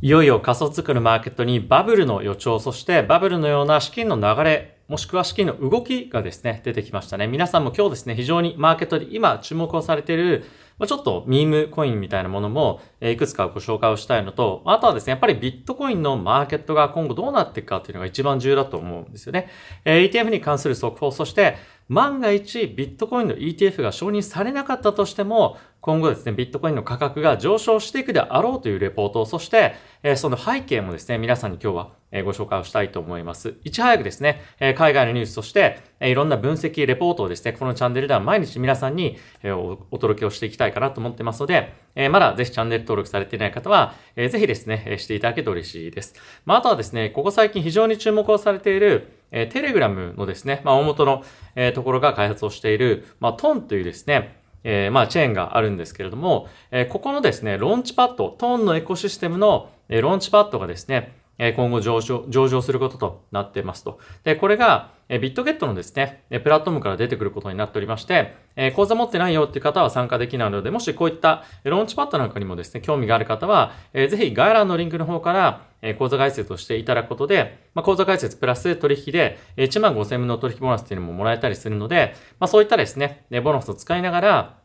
いよいよ仮想作るマーケットにバブルの予兆、そしてバブルのような資金の流れ、もしくは資金の動きがですね、出てきましたね。皆さんも今日ですね、非常にマーケットで今注目をされている、まちょっとミームコインみたいなものも、いくつかご紹介をしたいのと、あとはですね、やっぱりビットコインのマーケットが今後どうなっていくかっていうのが一番重要だと思うんですよね。え ETF に関する速報、そして万が一ビットコインの ETF が承認されなかったとしても、今後ですね、ビットコインの価格が上昇していくであろうというレポート、そして、えその背景もですね、皆さんに今日は、えご紹介をしたいと思います。いち早くですね、え海外のニュースとして、えいろんな分析、レポートをですね、このチャンネルでは毎日皆さんに、えお届けをしていきたいかなと思ってますので、えまだぜひチャンネル登録されていない方は、えぜひですね、していただけると嬉しいです。まあ、あとはですね、ここ最近非常に注目をされている、え、テレグラムのですね、まあ、大元の、え、ところが開発をしている、まあ、トンというですね、えー、まあ、チェーンがあるんですけれども、えー、ここのですね、ローンチパッド、トーンのエコシステムの、えー、ローンチパッドがですね、今後上場、上場することとなってますと。で、これが、ビットゲットのですね、プラットフォームから出てくることになっておりまして、口座持ってないよっていう方は参加できないので、もしこういったローンチパッドなんかにもですね、興味がある方は、ぜひ概要欄のリンクの方から、口座開設をしていただくことで、まあ、口座開設プラス取引で1万5000分の取引ボーナスっていうのももらえたりするので、まあ、そういったですね、ボーナスを使いながら、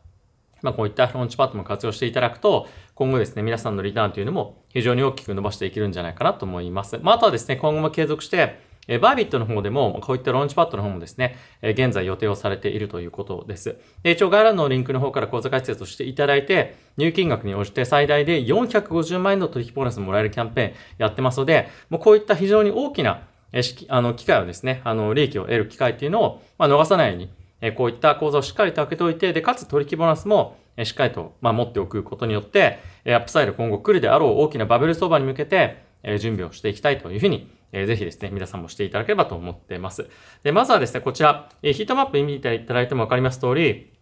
まあ、こういったローンチパッドも活用していただくと、今後ですね、皆さんのリターンというのも非常に大きく伸ばしていけるんじゃないかなと思います。まあ、あとはですね、今後も継続して、えバービットの方でも、こういったローンチパッドの方もですね、え現在予定をされているということです。で一応概要欄のリンクの方から口座開設をしていただいて、入金額に応じて最大で450万円の取引ボーナスもらえるキャンペーンやってますので、もうこういった非常に大きな、えあの、機会をですね、あの、利益を得る機会っていうのを、まあ、逃さないように、えこういった口座をしっかりと開けておいて、で、かつ取引ボーナスも、えしっかりと、まあ、持っておくことによって、えアップサイド今後来るであろう大きなバブル相場に向けて、え準備をしていきたいというふうに、ぜひですね、皆さんもしていただければと思っています。で、まずはですね、こちら、えヒートマップ見ていただいてもわかります通り、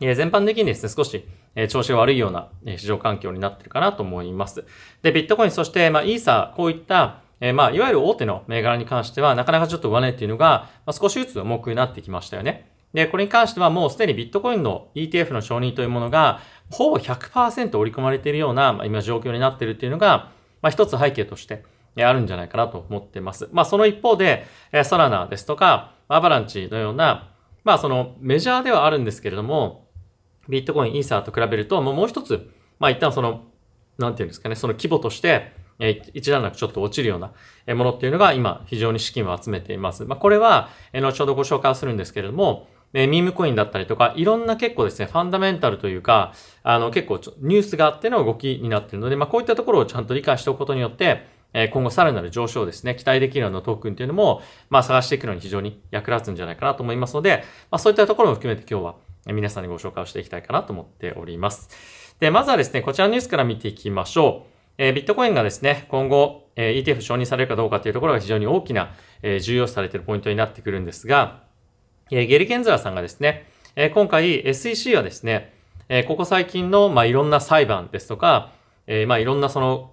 え全般的にですね、少しえ調子が悪いような市場環境になっているかなと思います。で、ビットコイン、そして、まあ、イーサー、こういったえまあ、いわゆる大手の銘柄に関しては、なかなかちょっと上値っていうのが、まあ、少しずつ重くなってきましたよね。で、これに関してはもうすでにビットコインの ETF の承認というものが、ほぼ100%織り込まれているような、ま、今状況になっているっていうのが、まあ、一つ背景としてあるんじゃないかなと思っています。まあ、その一方で、えソラナですとか、アバランチのような、まあ、そのメジャーではあるんですけれども、ビットコイン、イーサーと比べると、もう一つ、まあ、一旦その、なんていうんですかね、その規模として、え一段落ちょっと落ちるようなものっていうのが今非常に資金を集めています。まあ、これは、後ほどご紹介するんですけれども、えミームコインだったりとか、いろんな結構ですね、ファンダメンタルというか、あの結構ニュースがあっての動きになっているので、まあこういったところをちゃんと理解しておくことによって、え今後さらなる上昇ですね、期待できるようなトークンというのも、まあ探していくのに非常に役立つんじゃないかなと思いますので、まあそういったところも含めて今日は皆さんにご紹介をしていきたいかなと思っております。で、まずはですね、こちらのニュースから見ていきましょう。え、ビットコインがですね、今後、え、ETF 承認されるかどうかというところが非常に大きな、え、重要視されているポイントになってくるんですが、え、ゲリケンズラさんがですね、え今回 SEC はですね、えここ最近の、まあ、いろんな裁判ですとか、えまあ、いろんなその、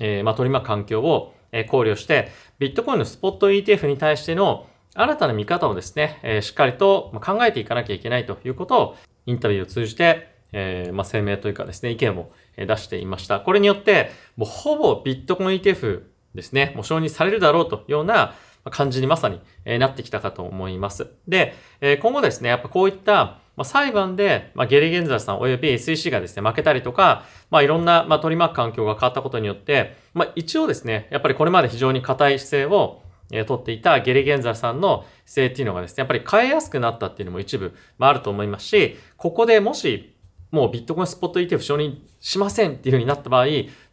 えまあ、取り巻く環境を考慮して、ビットコインのスポット ETF に対しての新たな見方をですね、えしっかりと考えていかなきゃいけないということをインタビューを通じて、えまあ、声明というかですね、意見を出していました。これによって、もうほぼビットコイン ETF ですね、もう承認されるだろうというような、感じにまさになってきたかと思います。で、今後ですね、やっぱこういった裁判で、まあ、ゲリゲンザーさん及び SEC がですね、負けたりとか、まあ、いろんな、まあ、取り巻く環境が変わったことによって、まあ、一応ですね、やっぱりこれまで非常に硬い姿勢を、え、取っていたゲリゲンザーさんの姿勢っていうのがですね、やっぱり変えやすくなったっていうのも一部、まあ、あると思いますし、ここでもし、もうビットコインスポット ETF 承認しませんっていうふうになった場合、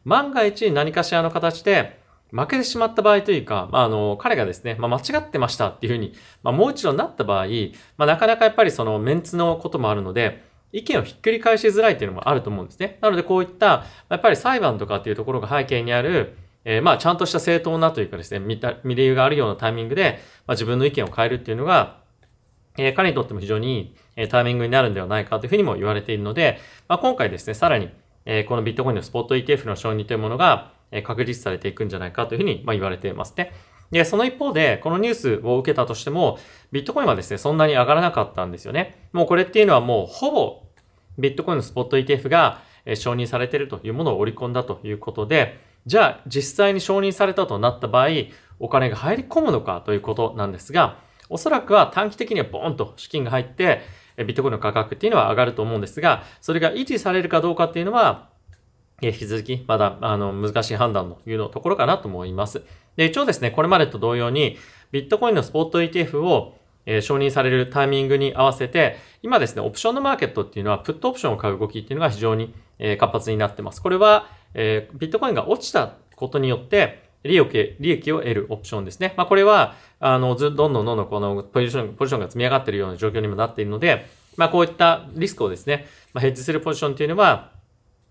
万が一何かしらの形で、負けてしまった場合というか、まあ、あの、彼がですね、まあ、間違ってましたっていうふうに、まあ、もう一度なった場合、まあ、なかなかやっぱりそのメンツのこともあるので、意見をひっくり返しづらいっていうのもあると思うんですね。なのでこういった、やっぱり裁判とかっていうところが背景にある、えー、まあちゃんとした正当なというかですね、見た、見理由があるようなタイミングで、まあ自分の意見を変えるっていうのが、えー、彼にとっても非常にいい、え、タイミングになるんではないかというふうにも言われているので、まあ今回ですね、さらに、えー、このビットコインのスポット ETF の承認というものが、え確実されていくんじゃないかというふうに言われていますね。で、その一方で、このニュースを受けたとしても、ビットコインはですね、そんなに上がらなかったんですよね。もうこれっていうのはもうほぼビットコインのスポット ETF が承認されているというものを織り込んだということで、じゃあ実際に承認されたとなった場合、お金が入り込むのかということなんですが、おそらくは短期的にはボーンと資金が入って、ビットコインの価格っていうのは上がると思うんですが、それが維持されるかどうかっていうのは、引き続きまだあの難しい判断というのところかなと思います。で、一応ですね、これまでと同様に、ビットコインのスポット ETF をえー、承認されるタイミングに合わせて、今ですね、オプションのマーケットっていうのは、プットオプションを買う動きっていうのが非常に、えー、活発になってます。これは、えー、ビットコインが落ちたことによって、利益、利益を得るオプションですね。まあ、これは、あの、ず、どんどんどんどんこのポジション、ポジションが積み上がっているような状況にもなっているので、まあ、こういったリスクをですね、まあ、ヘッジするポジションっていうのは、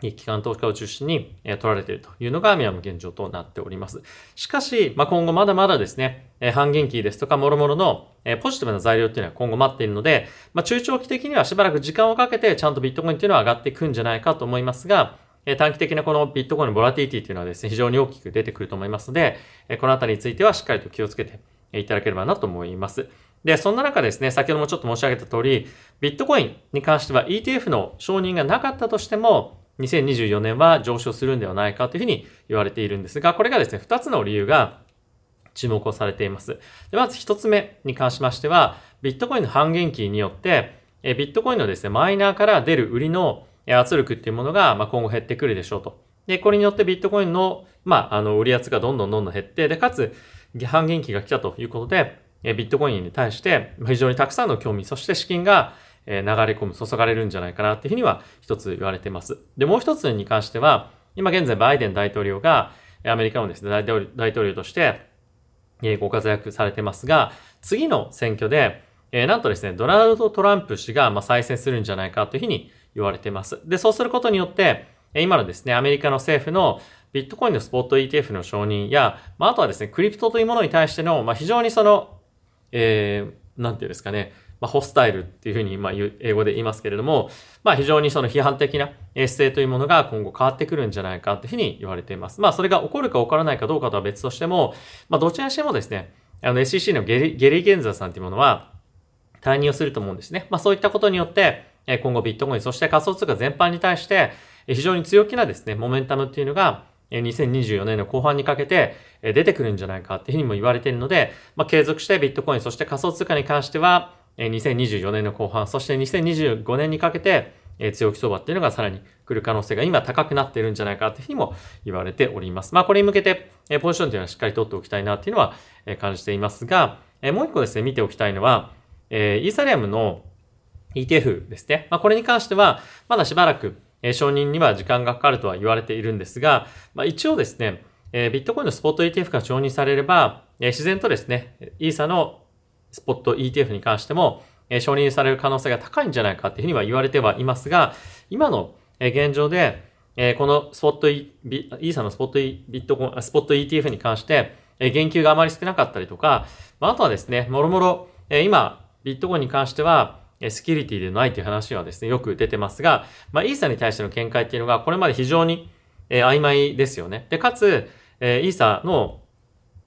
機関投資家を中心に取られているというのがミアム現状となっております。しかし、まあ、今後まだまだですね、半減期ですとか、もろもろのポジティブな材料っていうのは今後待っているので、まあ、中長期的にはしばらく時間をかけてちゃんとビットコインっていうのは上がっていくんじゃないかと思いますが、短期的なこのビットコインのボラティティっていうのはですね、非常に大きく出てくると思いますので、このあたりについてはしっかりと気をつけていただければなと思います。で、そんな中ですね、先ほどもちょっと申し上げた通り、ビットコインに関しては ETF の承認がなかったとしても、2024年は上昇するんではないかというふうに言われているんですが、これがですね、2つの理由が注目をされています。でまず1つ目に関しましては、ビットコインの半減期によって、えビットコインのですね、マイナーから出る売りの圧力っていうものが、ま今後減ってくるでしょうと。で、これによってビットコインの、まあ、あの、売り圧がどんどんどんどん減って、で、かつ、半減期が来たということで、ビットコインに対して非常にたくさんの興味、そして資金がえ流れ込む、注がれるんじゃないかなっていうふうには一つ言われてます。で、もう一つに関しては、今現在バイデン大統領がアメリカのですね、大統領としてご活躍されてますが、次の選挙で、えなんとですね、ドナルド・トランプ氏がまあ再選するんじゃないかというふうに言われてます。で、そうすることによって、今のですね、アメリカの政府のビットコインのスポット ETF の承認や、まあ、あとはですね、クリプトというものに対しての、まあ、非常にその、えー、なんていうんですかね、まあ、ホスタイルっていうふうに、まあ、英語で言いますけれども、まあ、非常にその批判的な姿勢というものが今後変わってくるんじゃないかというふうに言われています。まあ、それが起こるか起こらないかどうかとは別としても、まあ、どちらにしてもですね、あの SEC のゲリゲリゲンザーさんというものは、退任をすると思うんですね。まあ、そういったことによって、今後ビットコイン、そして仮想通貨全般に対して、非常に強気なですね、モメンタムっていうのが、2024年の後半にかけて出てくるんじゃないかっていうふうにも言われているので、まあ、継続してビットコイン、そして仮想通貨に関しては、2024年の後半、そして2025年にかけて、強気相場っていうのがさらに来る可能性が今高くなっているんじゃないかというふうにも言われております。まあこれに向けて、ポジションというのはしっかり取っておきたいなっていうのは感じていますが、もう一個ですね、見ておきたいのは、イーサリアムの ETF ですね。まあこれに関しては、まだしばらく承認には時間がかかるとは言われているんですが、まあ一応ですね、ビットコインのスポット ETF が承認されれば、自然とですね、イーサのスポット ETF に関しても、え承認される可能性が高いんじゃないかっていうふうには言われてはいますが、今の現状で、えこのスポット、イーサのスポットビットコン、スポット ETF に関して、え言及があまり少なかったりとか、まあ、あとはですね、もろもろ、え今、ビットコインに関しては、セキュリティでないという話はですね、よく出てますが、まあ、イーサに対しての見解っていうのが、これまで非常に、え曖昧ですよね。で、かつ、えイーサの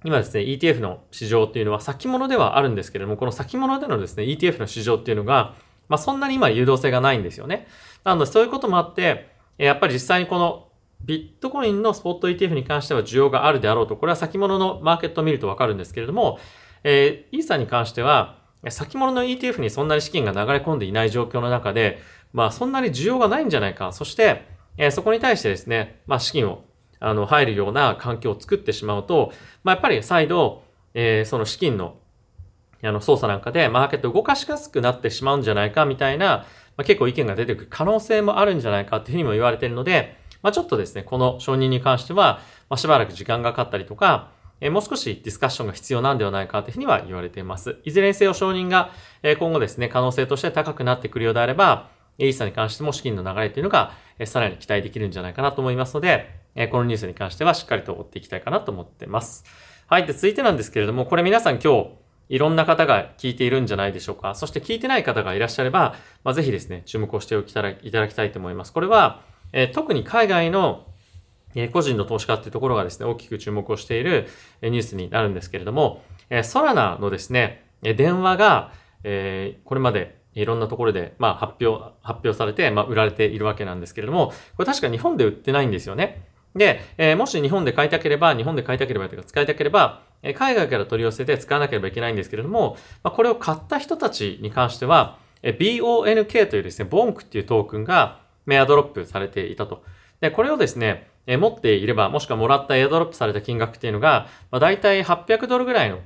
今ですね、ETF の市場っていうのは先物ではあるんですけれども、この先物でのですね、ETF の市場っていうのが、まあそんなに今誘導性がないんですよね。なのでそういうこともあって、やっぱり実際にこのビットコインのスポット ETF に関しては需要があるであろうと、これは先物のマーケットを見るとわかるんですけれども、えー、イーサに関しては、先物の ETF にそんなに資金が流れ込んでいない状況の中で、まあそんなに需要がないんじゃないか。そして、えー、そこに対してですね、まあ資金をあの、入るような環境を作ってしまうと、まあ、やっぱり再度、えー、その資金の、あの、操作なんかでマーケット動かしやすくなってしまうんじゃないかみたいな、まあ、結構意見が出てくる可能性もあるんじゃないかっていうふうにも言われているので、まあ、ちょっとですね、この承認に関しては、まあ、しばらく時間がかかったりとか、え、もう少しディスカッションが必要なんではないかというふうには言われています。いずれにせよ承認が、え、今後ですね、可能性として高くなってくるようであれば、イーサに関しても資金の流れというのが、え、さらに期待できるんじゃないかなと思いますので、えこのニュースに関してはしっかりと追っていきたいかなと思ってます。はい。で、続いてなんですけれども、これ皆さん今日、いろんな方が聞いているんじゃないでしょうか。そして聞いてない方がいらっしゃれば、まあ、ぜひですね、注目をしておきたらいただきたいと思います。これは、え、特に海外のえ個人の投資家っていうところがですね、大きく注目をしているニュースになるんですけれども、えソラナのですね、電話が、えこれまでいろんなところで、まあ、発表、発表されて、まあ、売られているわけなんですけれども、これ確か日本で売ってないんですよね。で、えー、もし日本で買いたければ、日本で買いたければというか使いたければ、え海外から取り寄せて使わなければいけないんですけれども、まあ、これを買った人たちに関しては、え BONK というですね、ボンクっていうトークンがメアドロップされていたと。で、これをですね、え持っていれば、もしくはもらったエアドロップされた金額っていうのが、まあ、大体800ドルぐらいの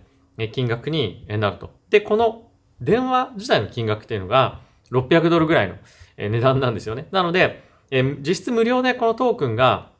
金額になると。で、この電話自体の金額っていうのが600ドルぐらいの値段なんですよね。なので、え実質無料でこのトークンが、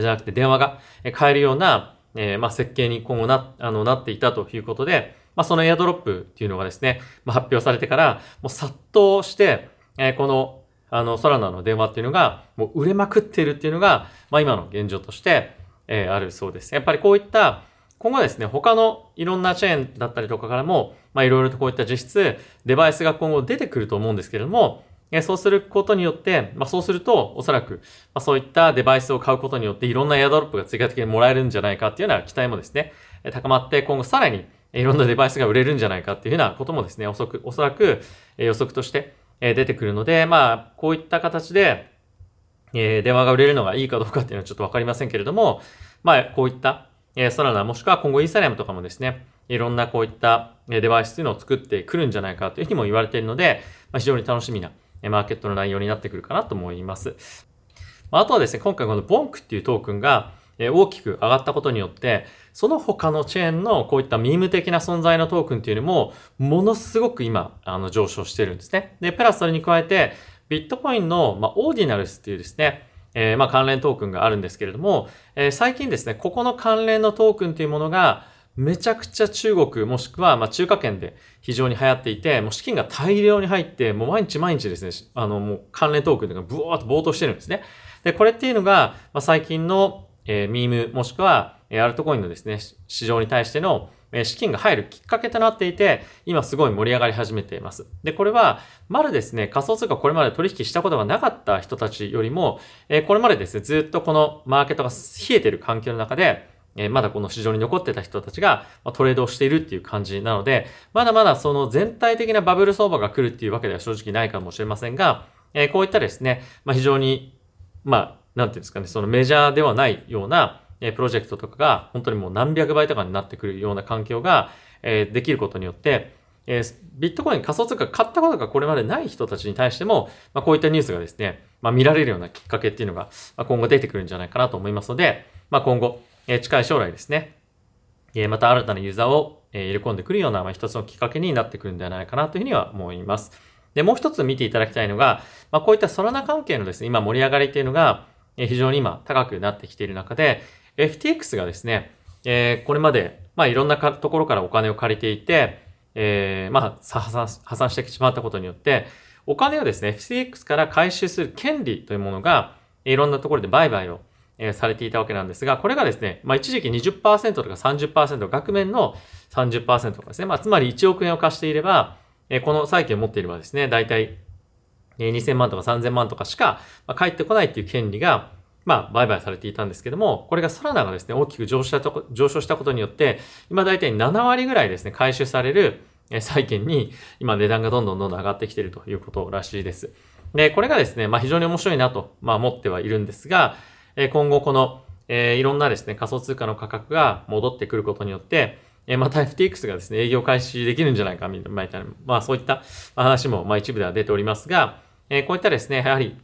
じゃなくて電話が買えるような、えまあ、設計に今後な、あの、なっていたということで、まあ、そのエアドロップっていうのがですね、まあ、発表されてから、もう殺到して、えこのあの、ソラナの電話っていうのが、もう売れまくっているっていうのが、まあ今の現状として、えー、あるそうです。やっぱりこういった、今後ですね、他のいろんなチェーンだったりとかからも、まあいろいろとこういった実質、デバイスが今後出てくると思うんですけれども、えそうすることによって、まあそうすると、おそらく、まあそういったデバイスを買うことによって、いろんなエアドロップが追加的にもらえるんじゃないかっていうような期待もですね、高まって、今後さらにいろんなデバイスが売れるんじゃないかっていうようなこともですね、おそおそらく予測として出てくるので、まあ、こういった形で、え、電話が売れるのがいいかどうかっていうのはちょっとわかりませんけれども、まあ、こういった、え、ソラナもしくは今後イーサリアムとかもですね、いろんなこういったデバイスというのを作ってくるんじゃないかというふうにも言われているので、まあ、非常に楽しみなマーケットの内容になってくるかなと思います。あ、とはですね、今回このボンクっていうトークンが大きく上がったことによって、その他のチェーンのこういったミーム的な存在のトークンっていうのも、ものすごく今、あの、上昇してるんですね。で、プラスそれに加えて、ビットコインの、まあ、オーディナルスっていうですね、えー、まあ、関連トークンがあるんですけれども、えー、最近ですね、ここの関連のトークンというものが、めちゃくちゃ中国もしくは、まあ、中華圏で非常に流行っていて、もう資金が大量に入って、もう毎日毎日ですね、あの、もう関連トークンがブワーっと暴騰してるんですね。で、これっていうのが、まあ、最近の、えー、ミームもしくは、えアルトコインのですね、市場に対しての資金が入るきっかけとなっていて、今すごい盛り上がり始めています。で、これは、まだですね、仮想通貨これまで取引したことがなかった人たちよりも、えこれまでですね、ずっとこのマーケットが冷えてる環境の中で、えまだこの市場に残ってた人たちが、まトレードをしているっていう感じなので、まだまだその全体的なバブル相場が来るっていうわけでは正直ないかもしれませんが、えこういったですね、まあ、非常に、まあ、なんていうんですかね、そのメジャーではないような、えプロジェクトとかが本当にもう何百倍とかになってくるような環境が、えできることによって、え、ビットコイン仮想通貨買ったことがこれまでない人たちに対しても、まあ、こういったニュースがですね、まあ、見られるようなきっかけっていうのが、まあ、今後出てくるんじゃないかなと思いますので、まあ、今後、え、近い将来ですね、え、また新たなユーザーを、え、入れ込んでくるような、まあ、一つのきっかけになってくるんではないかなというふうには思います。で、もう一つ見ていただきたいのが、まあ、こういったソラナ関係のですね、今盛り上がりっていうのが、え、非常に今高くなってきている中で、FTX がですね、えー、これまで、まあ、いろんなところからお金を借りていて、えー、まあ、破産、破産してしまったことによって、お金をですね、FTX から回収する権利というものが、いろんなところで売買を、え、されていたわけなんですが、これがですね、まあ、一時期20%とか30%、額面の30%とかですね、まあ、つまり1億円を貸していれば、え、この債権を持っていればですね、大体、2000万とか3000万とかしか、まあ、返ってこないっていう権利が、まあ、売買されていたんですけども、これがソラナがですね、大きく上昇したと上昇したことによって、今大体7割ぐらいですね、回収される債券に、今値段がどんどんどんどん上がってきているということらしいです。で、これがですね、まあ非常に面白いなと、まあ思ってはいるんですが、今後この、え、いろんなですね、仮想通貨の価格が戻ってくることによって、えまた FTX がですね、営業開始できるんじゃないか、みたいな、まあそういった話も、まあ一部では出ておりますが、えこういったですね、やはり、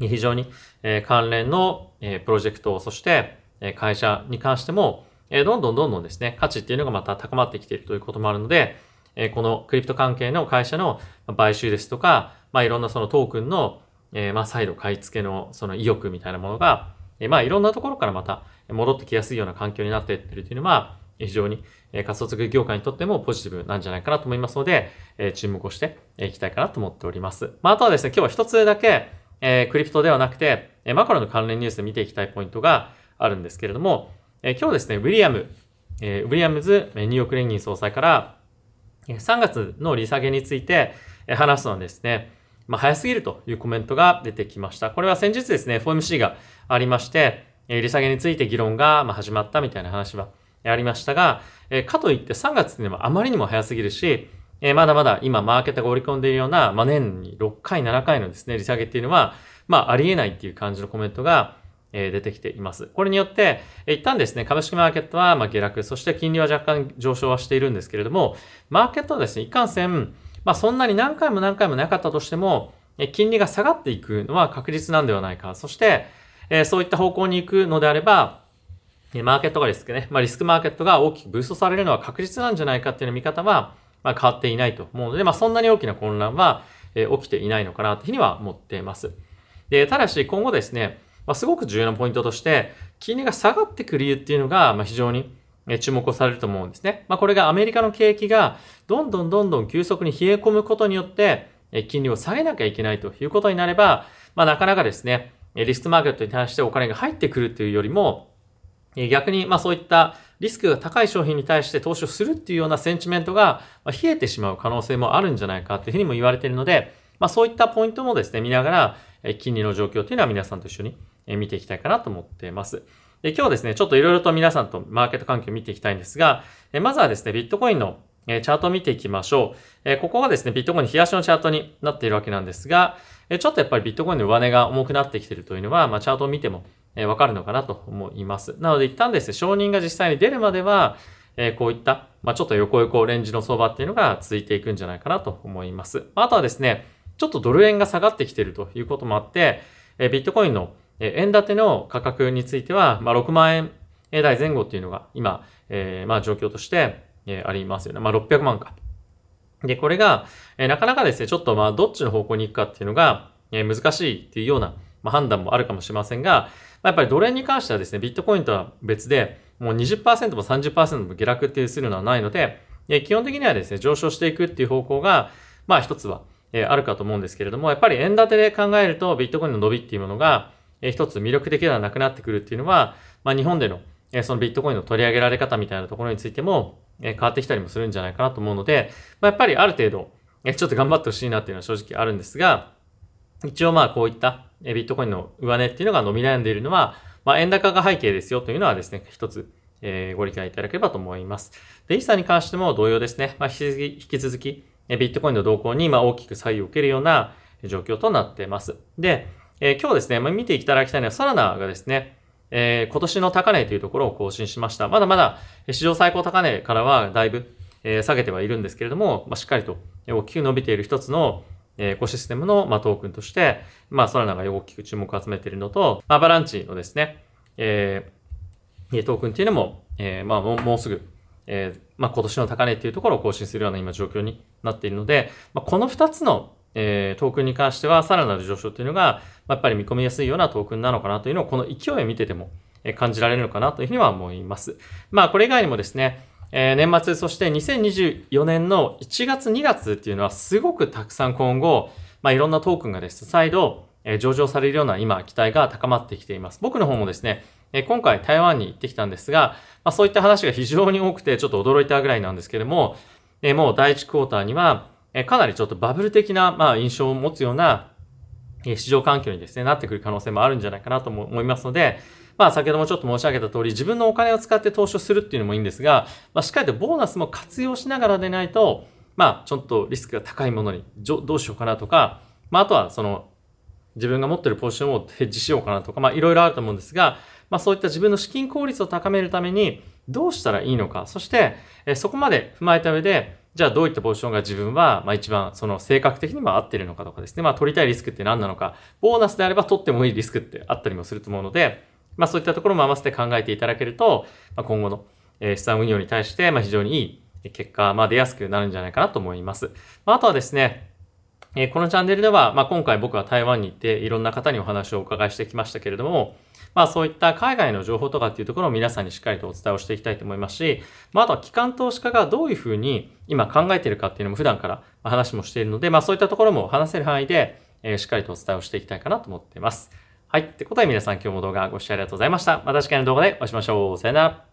非常にえ関連のえプロジェクト、そしてえ会社に関しても、えどんどんどんどんですね、価値っていうのがまた高まってきているということもあるので、えこのクリプト関係の会社の買収ですとか、まあいろんなそのトークンの、えまあ再度買い付けのその意欲みたいなものが、えまあいろんなところからまた戻ってきやすいような環境になっていってるというのは、非常に仮想通貨業界にとってもポジティブなんじゃないかなと思いますので、え注目をしていきたいかなと思っております。まああとはですね、今日は一つだけ、えー、クリプトではなくて、えマクロの関連ニュースで見ていきたいポイントがあるんですけれども、えー、今日ですね、ウィリアム、えー、ウィリアムズニューヨーク連銀総裁から、3月の利下げについて話すのはですね、まあ、早すぎるというコメントが出てきました。これは先日ですね、FOMC がありまして、え利下げについて議論が始まったみたいな話はありましたが、えかといって3月っていうのはあまりにも早すぎるし、え、まだまだ今マーケットが織り込んでいるような、まあ、年に6回、7回のですね、利下げっていうのは、まあ、ありえないっていう感じのコメントが、え出てきています。これによって、え一旦ですね、株式マーケットはま下落、そして金利は若干上昇はしているんですけれども、マーケットはですね、いかんせん、まあそんなに何回も何回もなかったとしても、金利が下がっていくのは確実なんではないか。そして、えそういった方向に行くのであれば、マーケットがリスクね、まあリスクマーケットが大きくブーストされるのは確実なんじゃないかっていう見方は、まあ変わっていないと思うので、まあそんなに大きな混乱は、え起きていないのかなというふうには思っています。で、ただし今後ですね、まあ、すごく重要なポイントとして、金利が下がってくる理由っていうのが、まあ、非常に注目をされると思うんですね。まあ、これがアメリカの景気がどんどんどんどん急速に冷え込むことによって、金利を下げなきゃいけないということになれば、まあ、なかなかですね、リスクマーケットに対してお金が入ってくるっていうよりも、逆に、まあそういったリスクが高い商品に対して投資をするっていうようなセンチメントが冷えてしまう可能性もあるんじゃないかっていうふうにも言われているので、まあそういったポイントもですね、見ながら、金利の状況っていうのは皆さんと一緒に見ていきたいかなと思っています。で今日ですね、ちょっといろいろと皆さんとマーケット環境を見ていきたいんですが、まずはですね、ビットコインのチャートを見ていきましょう。ここがですね、ビットコインの冷やしのチャートになっているわけなんですが、ちょっとやっぱりビットコインの上値が重くなってきているというのは、まあ、チャートを見てもわかるのかなと思います。なので一旦ですね、承認が実際に出るまでは、こういった、まあ、ちょっと横横レンジの相場っていうのが続いていくんじゃないかなと思います。あとはですね、ちょっとドル円が下がってきているということもあって、ビットコインのえ円建ての価格については、まあ、6万円台前後っていうのが今、えー、まあ状況として、えありますよね。まあ、600万か。で、これが、えなかなかですね、ちょっとまあ、どっちの方向に行くかっていうのが、え難しいっていうような、まあ、判断もあるかもしれませんが、まあ、やっぱりドル円に関してはですね、ビットコインとは別で、もう20%も30%も下落っていうするのはないので、え基本的にはですね、上昇していくっていう方向が、まあ一つは、えあるかと思うんですけれども、やっぱり円建てで考えると、ビットコインの伸びっていうものが、え一つ魅力的ではなくなってくるっていうのは、まあ日本での、えそのビットコインの取り上げられ方みたいなところについても、え変わってきたりもするんじゃないかなと思うので、まあやっぱりある程度、えちょっと頑張ってほしいなっていうのは正直あるんですが、一応まあこういったえビットコインの上値っていうのが伸び悩んでいるのは、まあ円高が背景ですよというのはですね、一つ、えー、ご理解いただければと思います。で、イーサに関しても同様ですね。まあ、引き続き、ビットコインの動向に、ま大きく左右を受けるような状況となっています。で、えー、今日ですね、まあ、見ていただきたいのは、サラナがですね、えー、今年の高値というところを更新しました。まだまだ、史上最高高値からはだいぶ、え、下げてはいるんですけれども、まあ、しっかりと大きく伸びている一つの、えー、エコシステムの、まあ、トークンとして、まあ、ソラナが大きく注目を集めているのと、まあ、バランチのですね、えー、トークンっていうのも、えー、まあもう、すぐ、えー、まあ、今年の高値っていうところを更新するような今状況になっているので、まあ、この二つのえー、トークンに関してはさらなる上昇というのが、まあ、やっぱり見込みやすいようなトークンなのかなというのをこの勢いを見てても感じられるのかなというふうには思います。まあこれ以外にもですね、えー、年末そして2024年の1月2月っていうのはすごくたくさん今後、まあいろんなトークンがですね、再度、えー、上場されるような今期待が高まってきています。僕の方もですね、えー、今回台湾に行ってきたんですが、まあそういった話が非常に多くてちょっと驚いたぐらいなんですけれども、えー、もう第1クォーターにはえかなりちょっとバブル的な、まあ、印象を持つような、え市場環境にですね、なってくる可能性もあるんじゃないかなと思いますので、まあ、先ほどもちょっと申し上げた通り、自分のお金を使って投資をするっていうのもいいんですが、まあ、しっかりとボーナスも活用しながらでないと、まあ、ちょっとリスクが高いものにどうしようかなとか、まあ、あとはその、自分が持ってるポジションをヘッジしようかなとか、まあ、いろいろあると思うんですが、まあ、そういった自分の資金効率を高めるために、どうしたらいいのか、そして、そこまで踏まえた上で、じゃあどういったポジションが自分は、まあ一番その性格的にも合ってるのかとかですね。まあ取りたいリスクって何なのか、ボーナスであれば取ってもいいリスクってあったりもすると思うので、まあそういったところも合わせて考えていただけると、まあ、今後の資産運用に対して、まあ非常にいい結果、まあ出やすくなるんじゃないかなと思います。まああとはですね、えこのチャンネルでは、まあ今回僕は台湾に行っていろんな方にお話をお伺いしてきましたけれども、まあそういった海外の情報とかっていうところを皆さんにしっかりとお伝えをしていきたいと思いますし、まああとは機関投資家がどういうふうに今考えているかっていうのも普段から話もしているので、まあそういったところも話せる範囲で、え、しっかりとお伝えをしていきたいかなと思っています。はい。ってことで皆さん今日も動画ご視聴ありがとうございました。また次回の動画でお会いしましょう。さよなら。